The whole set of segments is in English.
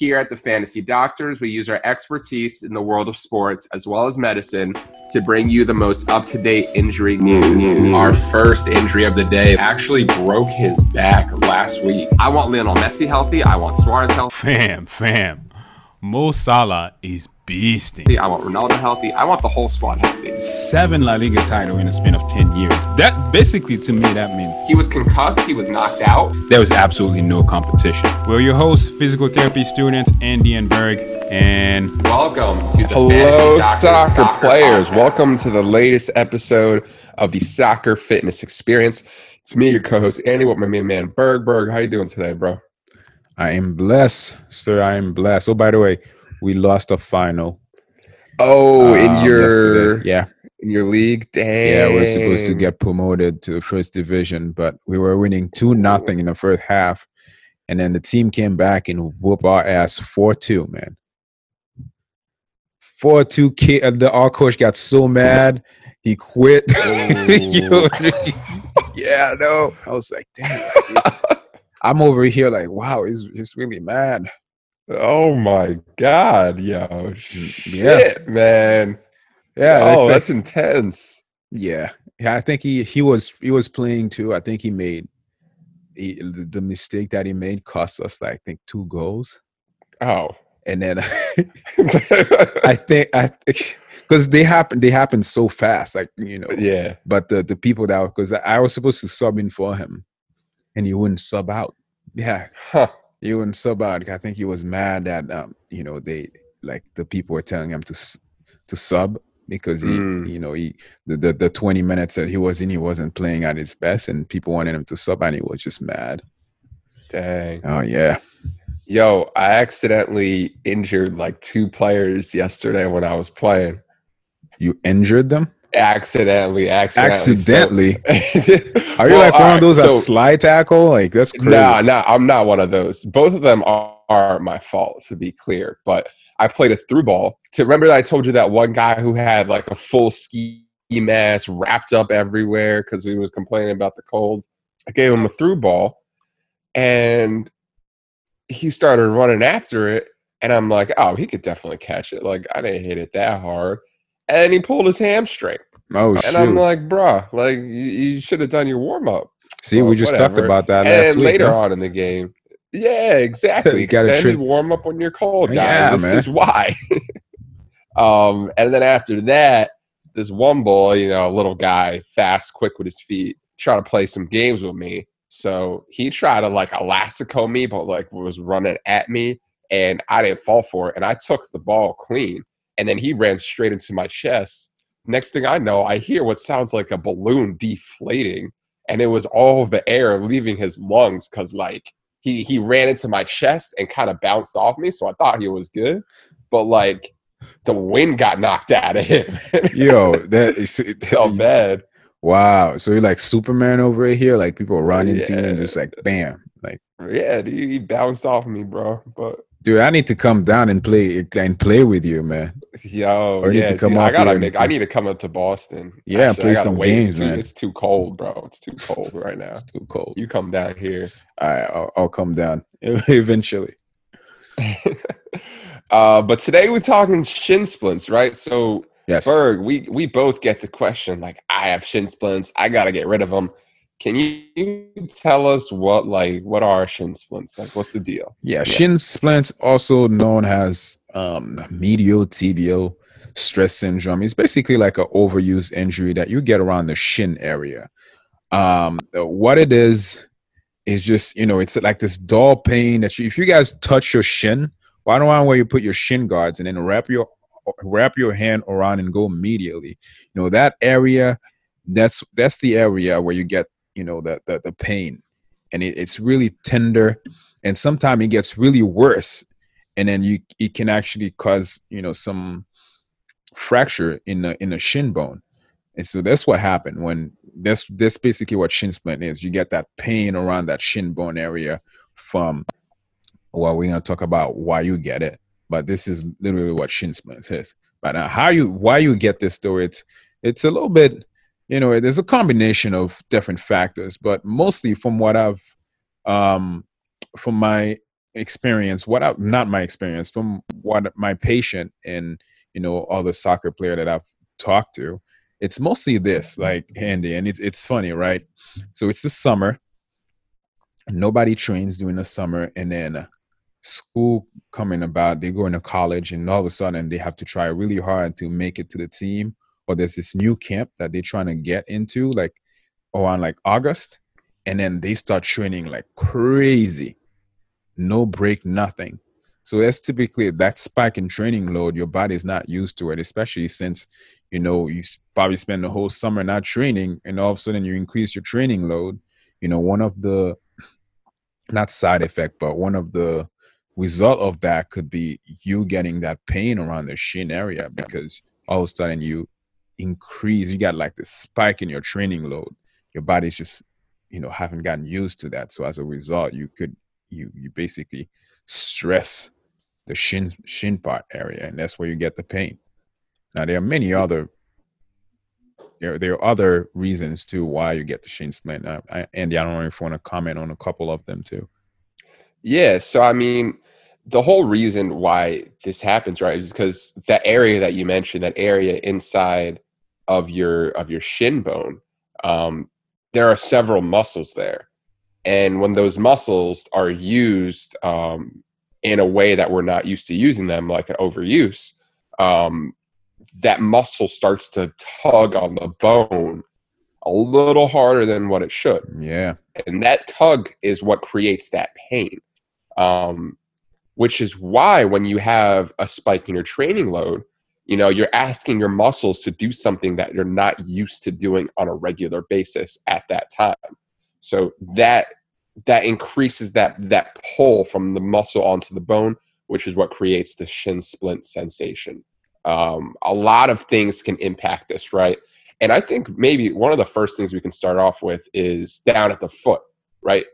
Here at the Fantasy Doctors, we use our expertise in the world of sports as well as medicine to bring you the most up to date injury news. Our first injury of the day actually broke his back last week. I want Lionel Messi healthy. I want Suarez healthy. Fam, fam. Mo Salah is beasting. I want Ronaldo healthy. I want the whole squad healthy. Seven La Liga title in a span of 10 years. That basically to me that means He was concussed. He was knocked out. there was absolutely no competition. We're your hosts, physical therapy students Andy and Berg, and Welcome to the Hello, soccer, Soccer players. Podcast. Welcome to the latest episode of the Soccer Fitness Experience. It's me, your co-host Andy, with my main man Berg. Berg, how you doing today, bro? I am blessed, sir. I am blessed. Oh, by the way, we lost a final. Oh, um, in your yesterday. yeah, in your league, dang. yeah, we're supposed to get promoted to the first division, but we were winning two nothing in the first half, and then the team came back and whoop our ass four two, man. Four two. Ki- uh, the our coach got so mad he quit. Yeah, no. I was like, damn. I'm over here like, wow, he's he's really mad. Oh my god, yo, yeah. shit, man. Yeah, oh, that's, that's intense. yeah. Yeah, I think he he was he was playing too. I think he made he, the the mistake that he made cost us like I think two goals, Oh, and then I think I because they happen they happen so fast, like you know. yeah. But the the people that because I was supposed to sub in for him, and he wouldn't sub out. Yeah, Huh. He wouldn't sub out. I think he was mad that um you know they like the people were telling him to to sub because he Mm. you know he the, the the 20 minutes that he was in he wasn't playing at his best and people wanted him to sub and he was just mad. Dang. Oh yeah. Yo, I accidentally injured like two players yesterday when I was playing. You injured them? Accidentally, accidentally. Accidentally. So- Are you Well, like one alright, of those that slide tackle? Like that's crazy. Nah, nah, I'm not one of those. Both of them are, are my fault, to be clear. But I played a through ball. To remember that I told you that one guy who had like a full ski mask wrapped up everywhere because he was complaining about the cold. I gave him a through ball, and he started running after it. And I'm like, oh, he could definitely catch it. Like I didn't hit it that hard, and he pulled his hamstring. Oh And shoot. I'm like, bruh, like you, you should have done your warm up. See, well, we just talked about that and last week. later huh? on in the game, yeah, exactly. Extended treat- warm up when you're cold, guys. Yeah, this man. is why. um, and then after that, this one boy, you know, a little guy, fast, quick with his feet, try to play some games with me. So he tried to like elastico me, but like was running at me, and I didn't fall for it. And I took the ball clean, and then he ran straight into my chest. Next thing I know, I hear what sounds like a balloon deflating, and it was all the air leaving his lungs because like he he ran into my chest and kind of bounced off me. So I thought he was good, but like the wind got knocked out of him. Yo, that is so bad. Wow. So you're like Superman over here, like people run into you and Yeah. just like bam. Like, Yeah, dude, he bounced off me, bro. But dude, I need to come down and play and play with you, man. yo, Or need yeah, to come dude, I up gotta make. I need to come up to Boston. Yeah, Actually, play some wait. It's games, too, man. It's too cold, bro. It's too cold right now. It's too cold. You come down here. All right, I'll, I'll come down eventually. uh, but today we're talking shin splints, right? So Yes. Berg, we we both get the question like, I have shin splints. I got to get rid of them. Can you tell us what like what are shin splints? Like, what's the deal? Yeah, shin splints, also known as um, medial tibial stress syndrome, is basically like an overuse injury that you get around the shin area. Um, what it is is just you know it's like this dull pain that you, if you guys touch your shin, why don't I where you put your shin guards and then wrap your wrap your hand around and go medially. You know that area, that's that's the area where you get you know the the, the pain, and it, it's really tender and sometimes it gets really worse and then you it can actually cause you know some fracture in the in the shin bone. And so that's what happened when that's that's basically what shin splint is. You get that pain around that shin bone area from well we're going to talk about why you get it but this is literally what shin splint is. But uh, how you why you get this though it's it's a little bit you know there's a combination of different factors but mostly from what i've um from my experience, what I, not my experience, from what my patient and you know other soccer player that I've talked to, it's mostly this, like handy and it's it's funny, right? So it's the summer. Nobody trains during the summer, and then school coming about, they go into college, and all of a sudden they have to try really hard to make it to the team. Or there's this new camp that they're trying to get into, like around like August, and then they start training like crazy no break, nothing. So that's typically that spike in training load. Your body's not used to it, especially since you know you probably spend the whole summer not training, and all of a sudden you increase your training load. You know, one of the not side effect, but one of the result of that could be you getting that pain around the shin area because all of a sudden you increase, you got like the spike in your training load. Your body's just, you know, haven't gotten used to that. So as a result, you could you you basically stress the shin shin part area, and that's where you get the pain. Now there are many other there there are other reasons too why you get the shin splint. Uh, I, Andy, I don't know if you want to comment on a couple of them too. Yeah, so I mean, the whole reason why this happens, right, is because that area that you mentioned, that area inside of your of your shin bone, um, there are several muscles there, and when those muscles are used um, in a way that we're not used to using them, like an overuse, um, that muscle starts to tug on the bone a little harder than what it should. Yeah. And that tug is what creates that pain. Um, which is why when you have a spike in your training load, you know, you're asking your muscles to do something that you're not used to doing on a regular basis at that time. So that that increases that that pull from the muscle onto the bone, which is what creates the shin splint sensation. Um, a lot of things can impact this, right? And I think maybe one of the first things we can start off with is down at the foot, right?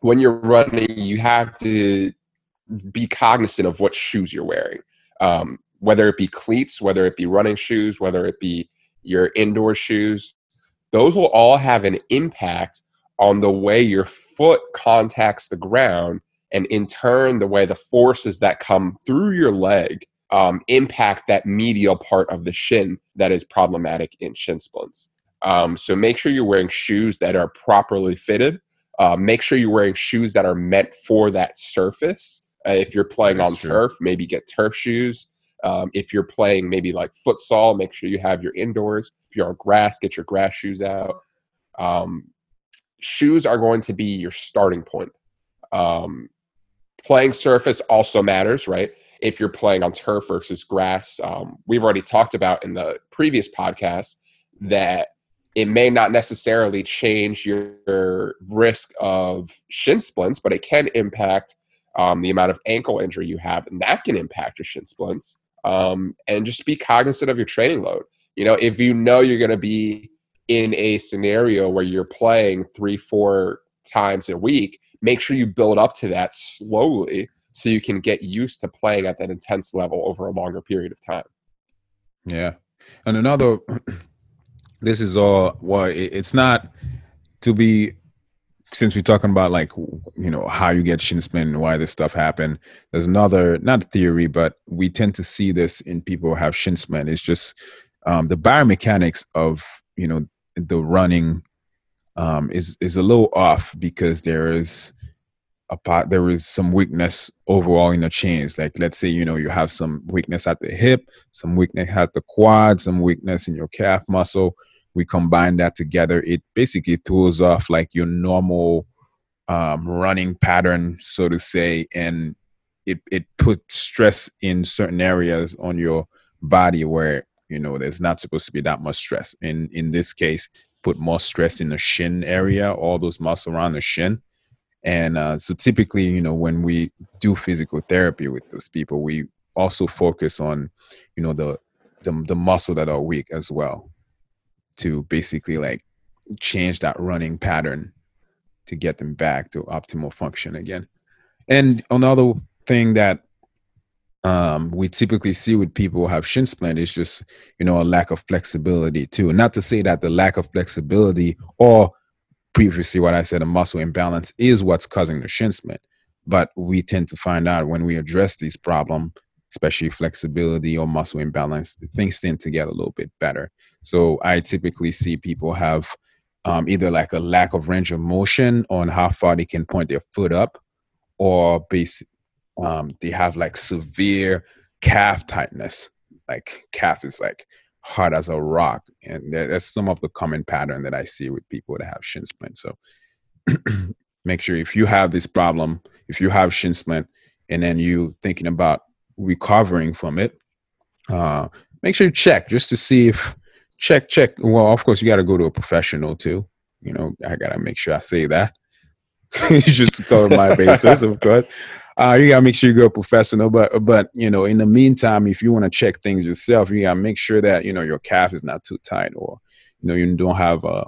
When you're running, you have to be cognizant of what shoes you're wearing, um, whether it be cleats, whether it be running shoes, whether it be your indoor shoes. Those will all have an impact on the way your foot contacts the ground and in turn the way the forces that come through your leg um, impact that medial part of the shin that is problematic in shin splints um, so make sure you're wearing shoes that are properly fitted uh, make sure you're wearing shoes that are meant for that surface uh, if you're playing That's on true. turf maybe get turf shoes um, if you're playing maybe like futsal make sure you have your indoors if you're on grass get your grass shoes out um, shoes are going to be your starting point. Um, playing surface also matters, right? If you're playing on turf versus grass, um, we've already talked about in the previous podcast that it may not necessarily change your risk of shin splints, but it can impact um, the amount of ankle injury you have, and that can impact your shin splints. Um, and just be cognizant of your training load. You know, if you know you're going to be in a scenario where you're playing three, four times a week, make sure you build up to that slowly so you can get used to playing at that intense level over a longer period of time. Yeah. And another, this is all, well, it's not to be, since we're talking about like, you know, how you get shin splint and why this stuff happened, there's another, not theory, but we tend to see this in people who have shin splint. It's just um, the biomechanics of, you know, the running um, is is a little off because there is a part there is some weakness overall in the chains. Like let's say you know you have some weakness at the hip, some weakness at the quad, some weakness in your calf muscle. We combine that together. It basically throws off like your normal um, running pattern, so to say, and it it puts stress in certain areas on your body where you know there's not supposed to be that much stress in in this case put more stress in the shin area all those muscles around the shin and uh, so typically you know when we do physical therapy with those people we also focus on you know the the, the muscle that are weak as well to basically like change that running pattern to get them back to optimal function again and another thing that um, we typically see with people who have shin splint is just you know a lack of flexibility too. Not to say that the lack of flexibility or previously what I said a muscle imbalance is what's causing the shin splint, but we tend to find out when we address these problem especially flexibility or muscle imbalance things tend to get a little bit better. So i typically see people have um, either like a lack of range of motion on how far they can point their foot up or base um, they have like severe calf tightness. Like calf is like hard as a rock. And that's some of the common pattern that i see with people that have shin splints. So make sure if you have this problem if you have shin splint and then you thinking about recovering from it. Uh, make sure you check just to see if check check. Well of course you got to go to a professional too. You know i gotta make sure i say that. Just to cover my bases of course. Uh, you gotta make sure you go professional but but you know in the meantime if you want to check things yourself you gotta make sure that you know your calf is not too tight or you know you don't have a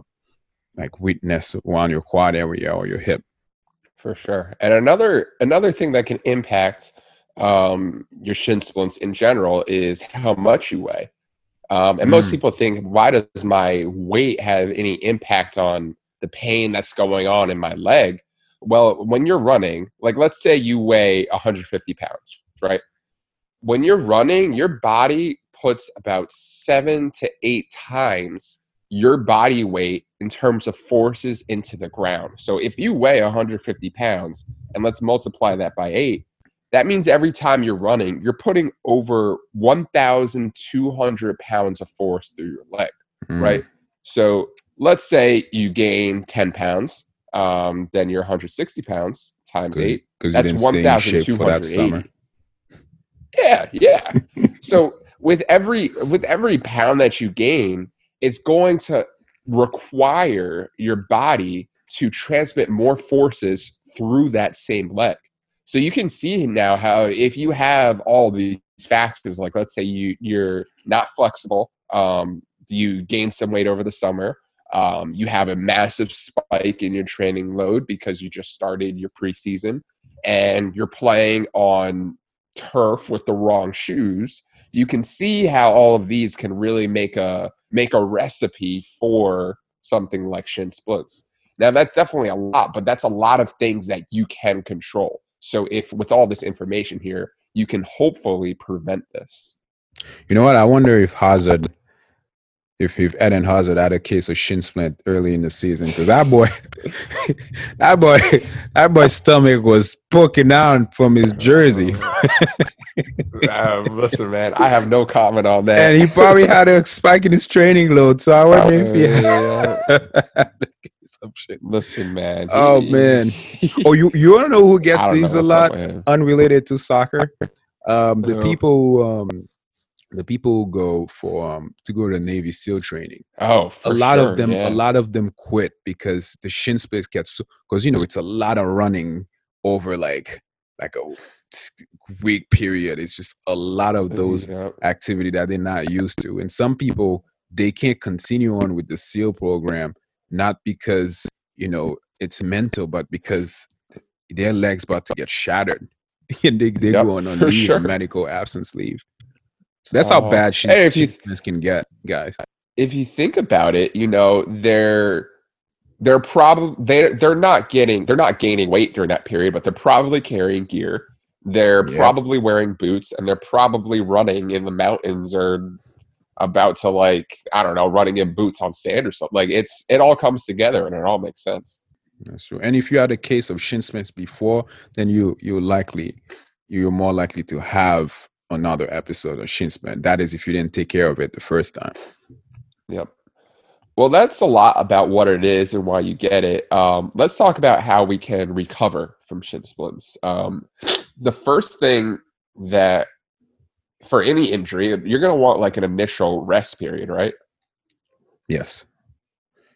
like weakness around your quad area or your hip. For sure. And another another thing that can impact um, your shin splints in general is how much you weigh um, and mm. most people think, why does my weight have any impact on the pain that's going on in my leg? Well, when you're running, like let's say you weigh 150 pounds, right? When you're running, your body puts about seven to eight times your body weight in terms of forces into the ground. So if you weigh 150 pounds and let's multiply that by eight, that means every time you're running, you're putting over 1,200 pounds of force through your leg, mm. right? So let's say you gain 10 pounds, um, then you're 160 pounds times Cause, eight. Cause that's 1,280. Yeah, yeah. so with every with every pound that you gain, it's going to require your body to transmit more forces through that same leg. So you can see now how if you have all these factors, like let's say you you're not flexible, um, you gain some weight over the summer, um, you have a massive spike in your training load because you just started your preseason, and you're playing on turf with the wrong shoes. You can see how all of these can really make a make a recipe for something like shin splints. Now that's definitely a lot, but that's a lot of things that you can control. So if with all this information here, you can hopefully prevent this. You know what? I wonder if Hazard, if if Eden Hazard had a case of shin splint early in the season, because that boy, that boy, that boy's stomach was poking out from his jersey. um, listen, man, I have no comment on that. And he probably had a spike in his training load. So I wonder if he had some shit. Listen, man. Oh man. oh, you you want to know who gets these a lot? Unrelated to soccer. Um, the people um, the people who go for um to go to Navy SEAL training. Oh, a lot sure, of them, yeah. a lot of them quit because the shin splints get so because you know it's a lot of running over like like a week period. It's just a lot of those Yep. activity that they're not used to, and some people they can't continue on with the SEAL program not because you know it's mental, but because their legs about to get shattered, and they they Yep, going on leave, sure. medical absence leave. So that's how Oh. bad shin Hey, you- can get, guys. if you think about it, you know, they're they're probably they're they're not getting they're not gaining weight during that period, but they're probably carrying gear. They're Yeah. probably wearing boots and they're probably running in the mountains or about to like I don't know, running in boots on sand or something. Like it's it all comes together and it all makes sense. That's true. And if you had a case of shin splints before, then you you're likely you're more likely to have another episode of shin splint. That is if you didn't take care of it the first time. Yep. Well, that's a lot about what it is and why you get it. Um, let's talk about how we can recover from shin splints. Um, the first thing that for any injury, you're going to want like an initial rest period, right? Yes.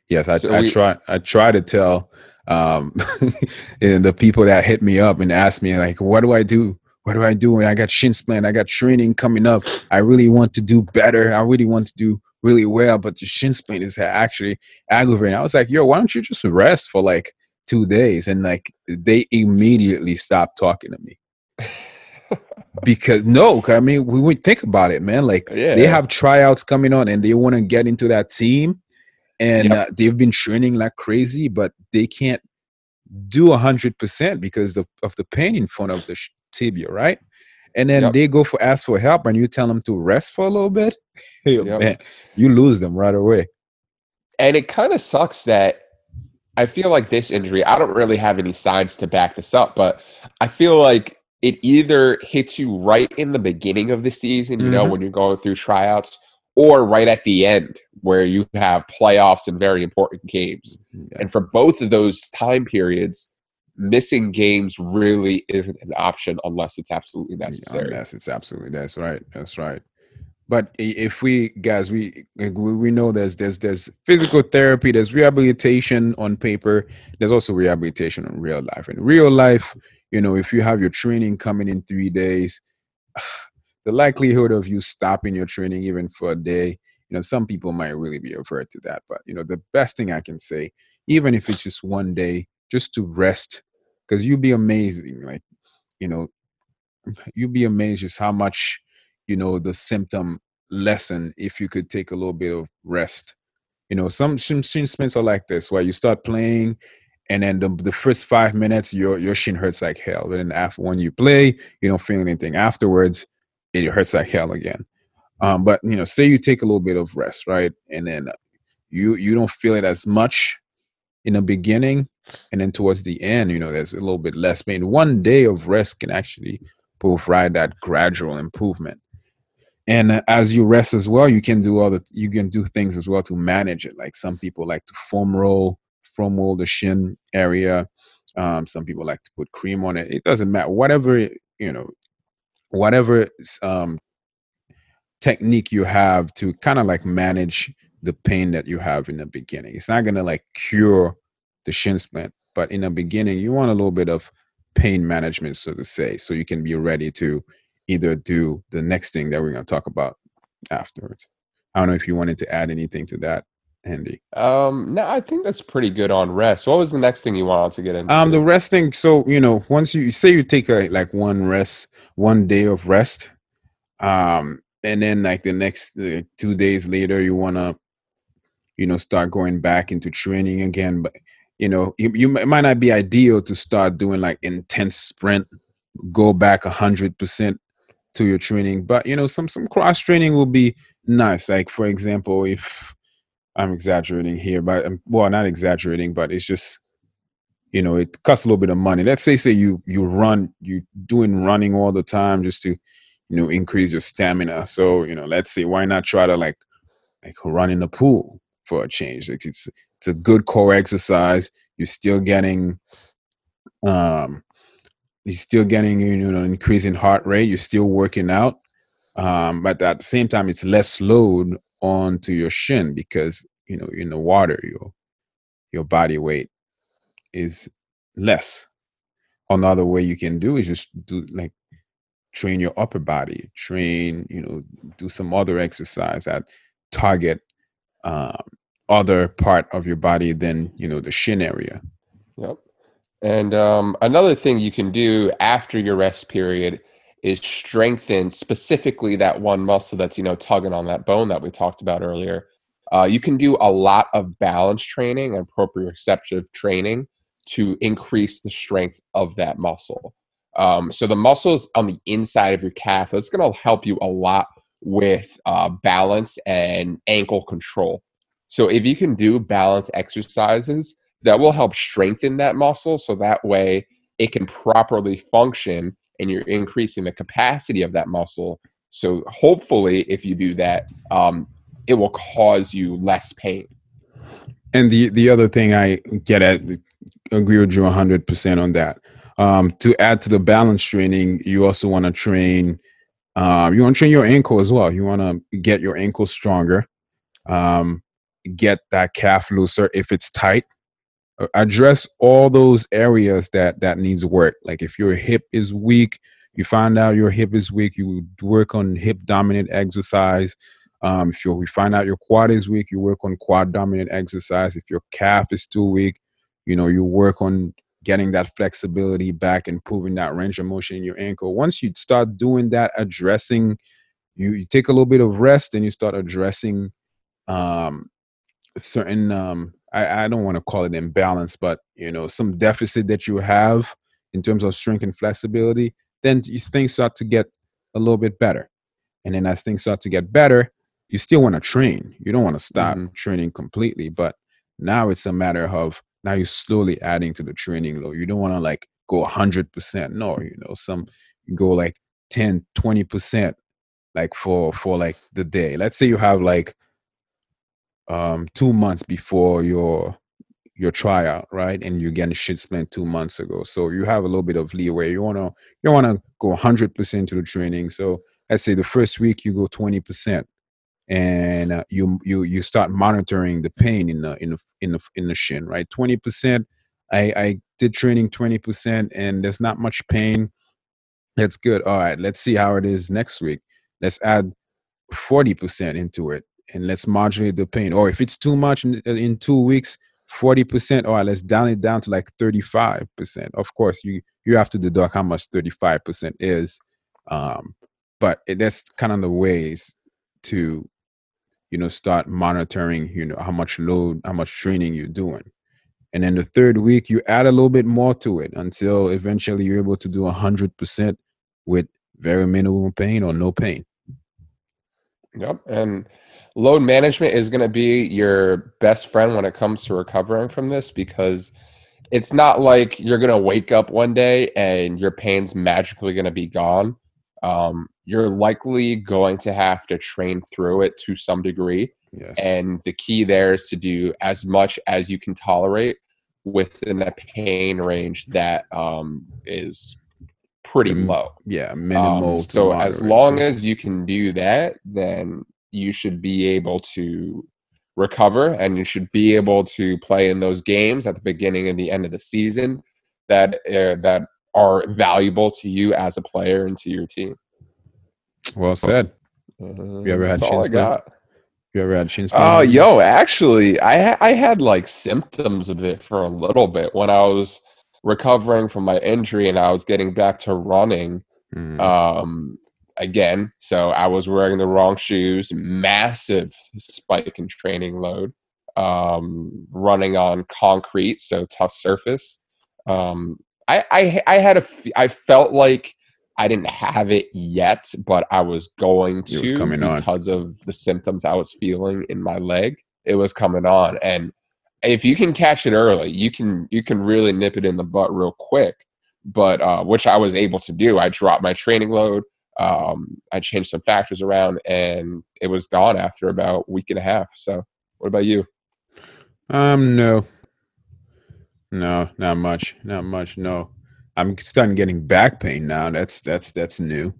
Yes, I, So I we- try I try to tell um and the people that hit me up and ask me like what do I do? What do I do when I got shin splint? I got training coming up. I really want to do better. I really want to do really well, but the shin splint is actually aggravating. I was like, yo, why don't you just rest for like two days? And like they immediately stopped talking to me. because no, I mean, we would think about it, man. Like Yeah. they have tryouts coming on and they want to get into that team and Yep. uh, they've been training like crazy but they can't do a 100% because of, of the pain in front of the sh- tibia, right? And then Yep. they go for ask for help, and you tell them to rest for a little bit. Hey, Yep. man, you lose them right away. And it kind of sucks that I feel like this injury, I don't really have any signs to back this up, but I feel like it either hits you right in the beginning of the season, you know, Mhm. when you're going through tryouts, or right at the end where you have playoffs and very important games. Yeah. And for both of those time periods, missing games really isn't an option unless it's absolutely necessary. Unless it's absolutely that's right. That's right. But if we guys, we we we know there's there's there's physical therapy, there's rehabilitation on paper, there's also rehabilitation in real life. In real life, you know, if you have your training coming in three days, the likelihood of you stopping your training even for a day, you know, some people might really be avert to that. But you know, the best thing I can say, even if it's just one day, just to rest, because you'd be amazing. Like, you know, you'd be amazed just how much you know the symptom lessen if you could take a little bit of rest you know some some splints are like this where you start playing and then the, the first five minutes your your shin hurts like hell. But then after when you play you don't feel anything. Afterwards it hurts like hell again. Um but you know say you take a little bit of rest right? And then you you don't feel it as much in the beginning. And then towards the end you know there's a little bit less pain. One day of rest can actually provide that gradual improvement. And as you rest as well you can do all the you can do things as well to manage it. Like some people like to foam roll foam all the shin area um, some people like to put cream on it. It doesn't matter whatever you know whatever um, technique you have to kind of like manage the pain that you have in the beginning. It's not going to like cure the shin splint but in the beginning you want a little bit of pain management so to say so you can be ready to either do the next thing that we're going to talk about afterwards. I don't know if you wanted to add anything to that andy Um, no, I think that's pretty good on rest. What was the next thing you wanted to get into? um the resting so you know once you say you take a like one rest one day of rest um and then like the next uh, two days later you want to you know start going back into training again but you know you, you it might not be ideal to start doing like intense sprint go back a hundred percent to your training but you know some some cross training will be nice like for example if i'm exaggerating here but um, well not exaggerating but it's just you know it costs a little bit of money. Let's say say you you run you doing running all the time just to you know increase your stamina. So you know let's say why not try to like like run in the pool for a change? Like it's it's a good core exercise. You're still getting um you're still getting you know an increase heart rate. You're still working out um but at the same time it's less load onto your shin because you know in the water your your body weight is less another way you can do is just do like train your upper body train you know do some other exercise that target um, other part of your body than you know the shin area Yep. And um, another thing you can do after your rest period is strengthen specifically that one muscle that's you know tugging on that bone that we talked about earlier. Uh, you can do a lot of balance training and proprioceptive training to increase the strength of that muscle. Um, so the muscles on the inside of your calf that's going to help you a lot with uh, balance and ankle control. So if you can do balance exercises that will help strengthen that muscle so that way it can properly function and you're increasing the capacity of that muscle. So hopefully if you do that um, it will cause you less pain. And the the other thing i get at agree with you 100% on that. Um to add to the balance training you also want to train um you want to train your ankle as well. You want to get your ankle stronger. Um get that calf looser if it's tight address all those areas that that needs work. Like if your hip is weak you find out your hip is weak you work on hip dominant exercise. Um, if you find out your quad is weak you work on quad dominant exercise. If your calf is too weak you know you work on getting that flexibility back and improving that range of motion in your ankle. Once you start doing that addressing you, you take a little bit of rest and you start addressing um, certain um, I, I don't want to call it imbalance, but you know, some deficit that you have in terms of strength and flexibility, then things start to get a little bit better. And then as things start to get better, you still want to train. You don't want to stop mm-hmm. training completely, but now it's a matter of now you're slowly adding to the training load. You don't want to like go 100%. No, you know, some go like 10, 20% like for for like the day. Let's say you have like um 2 months before your your tryout, right? And you're getting shit 2 months ago. So you have a little bit of leeway. You want to you want to go 100% to the training. So let's say the first week you go 20% and uh, you you you start monitoring the pain in the in the in the in the shin right 20% i i did training 20% and there's not much pain that's good all right let's see how it is next week let's add 40% into it and let's modulate the pain. Or if it's too much in, in 2 weeks 40% all right let's down it down to like 35% of course you you have to deduct how much 35% is um but it, that's kind of the ways to you know start monitoring you know how much load how much training you're doing. And then the third week you add a little bit more to it until eventually you're able to do 100% with very minimal pain or no pain yep and load management is going to be your best friend when it comes to recovering from this because it's not like you're going to wake up one day and your pain's magically going to be gone um, you're likely going to have to train through it to some degree. Yes. And the key there is to do as much as you can tolerate within a pain range that um, is pretty low. Yeah, minimal. Um, so as long as you can do that, then you should be able to recover and you should be able to play in those games at the beginning and the end of the season that uh, that are valuable to you as a player and to your team. Well said. Uh, you ever had shin splint? You ever had shin? Oh, yo, actually, I I had like symptoms of it for a little bit when I was recovering from my injury and I was getting back to running. Mm. Um, again, so I was wearing the wrong shoes, massive spike in training load, um, running on concrete, so tough surface. Um, I, I I had a I felt like I didn't have it yet, but I was going to was coming because on. of the symptoms I was feeling in my leg. It was coming on, and if you can catch it early, you can you can really nip it in the butt real quick. But uh, which I was able to do. I dropped my training load. Um, I changed some factors around, and it was gone after about a week and a half. So, what about you? Um, no, no, not much, not much. No, I'm starting getting back pain now. That's that's that's new.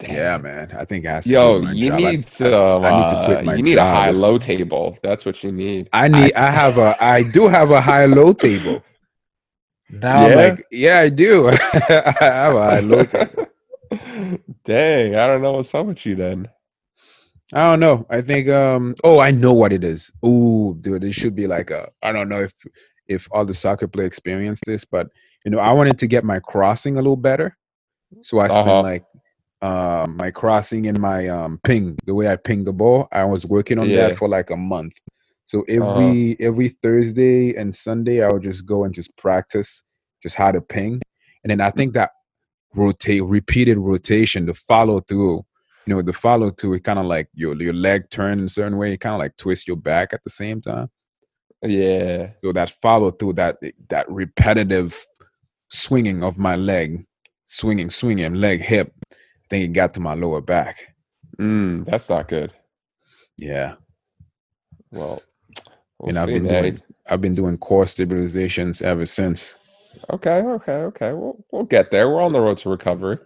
Oh, yeah, man. I think I Yo, you job. need some. I, I, need to quit uh, my. You need job. a high low table. That's what you need. I need. I, I have a. I do have a high low table. Now, yeah? like, yeah, I do. I have a high low table. Dang, I don't know what's up with you then. I don't know. I think um oh I know what it is. Ooh, dude, it should be like a I don't know if if all the soccer play experience this, but you know, I wanted to get my crossing a little better. So I spent uh-huh. like uh, my crossing and my um, ping, the way I ping the ball. I was working on yeah. that for like a month. So every uh-huh. every Thursday and Sunday, I would just go and just practice just how to ping. And then I mm. think that rotate, repeated rotation, the follow through, you know, the follow through, it kind of like your your leg turn in a certain way, it kind of like twist your back at the same time. Yeah. So that follow through, that that repetitive swinging of my leg, swinging, swinging, leg, hip. Think it got to my lower back. Mm, that's not good. Yeah. Well, we'll and I've been doing I've been doing core stabilizations ever since. Okay, okay, okay. We'll we'll get there. We're on the road to recovery.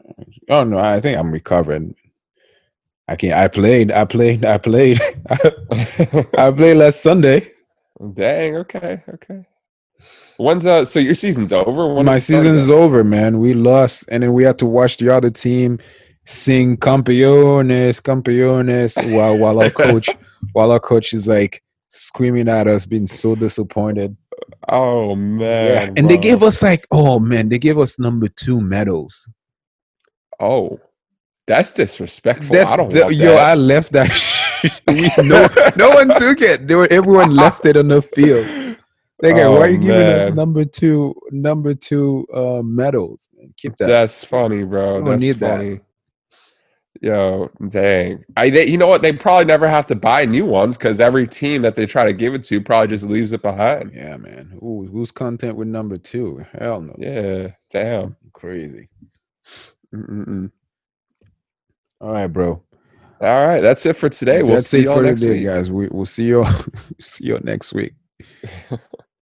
Oh no, I think I'm recovering. I can't. I played. I played. I played. I played last Sunday. Dang. Okay. Okay. When's uh? So your season's over. When My season's over, man. We lost, and then we had to watch the other team sing "Campeones, Campeones" while while our coach while our coach is like screaming at us, being so disappointed. Oh man! Yeah. And bro. they gave us like, oh man, they gave us number two medals. Oh, that's disrespectful. That's I don't want yo. I left that. we, no, no one took it. They were, everyone left it on the field. They go, Oh, why are you giving us number two, number two uh, medals? Keep that. That's funny, bro. don't That's need that. Yo, dang. I they, you know what? They probably never have to buy new ones because every team that they try to give it to probably just leaves it behind. yeah, man. Ooh, who's content with number two? Hell no. Yeah, damn. Crazy. Mm-mm-mm. All right, bro. All right, that's it for today. We'll That's see you all next week. guys. We, we'll see you. see you next week.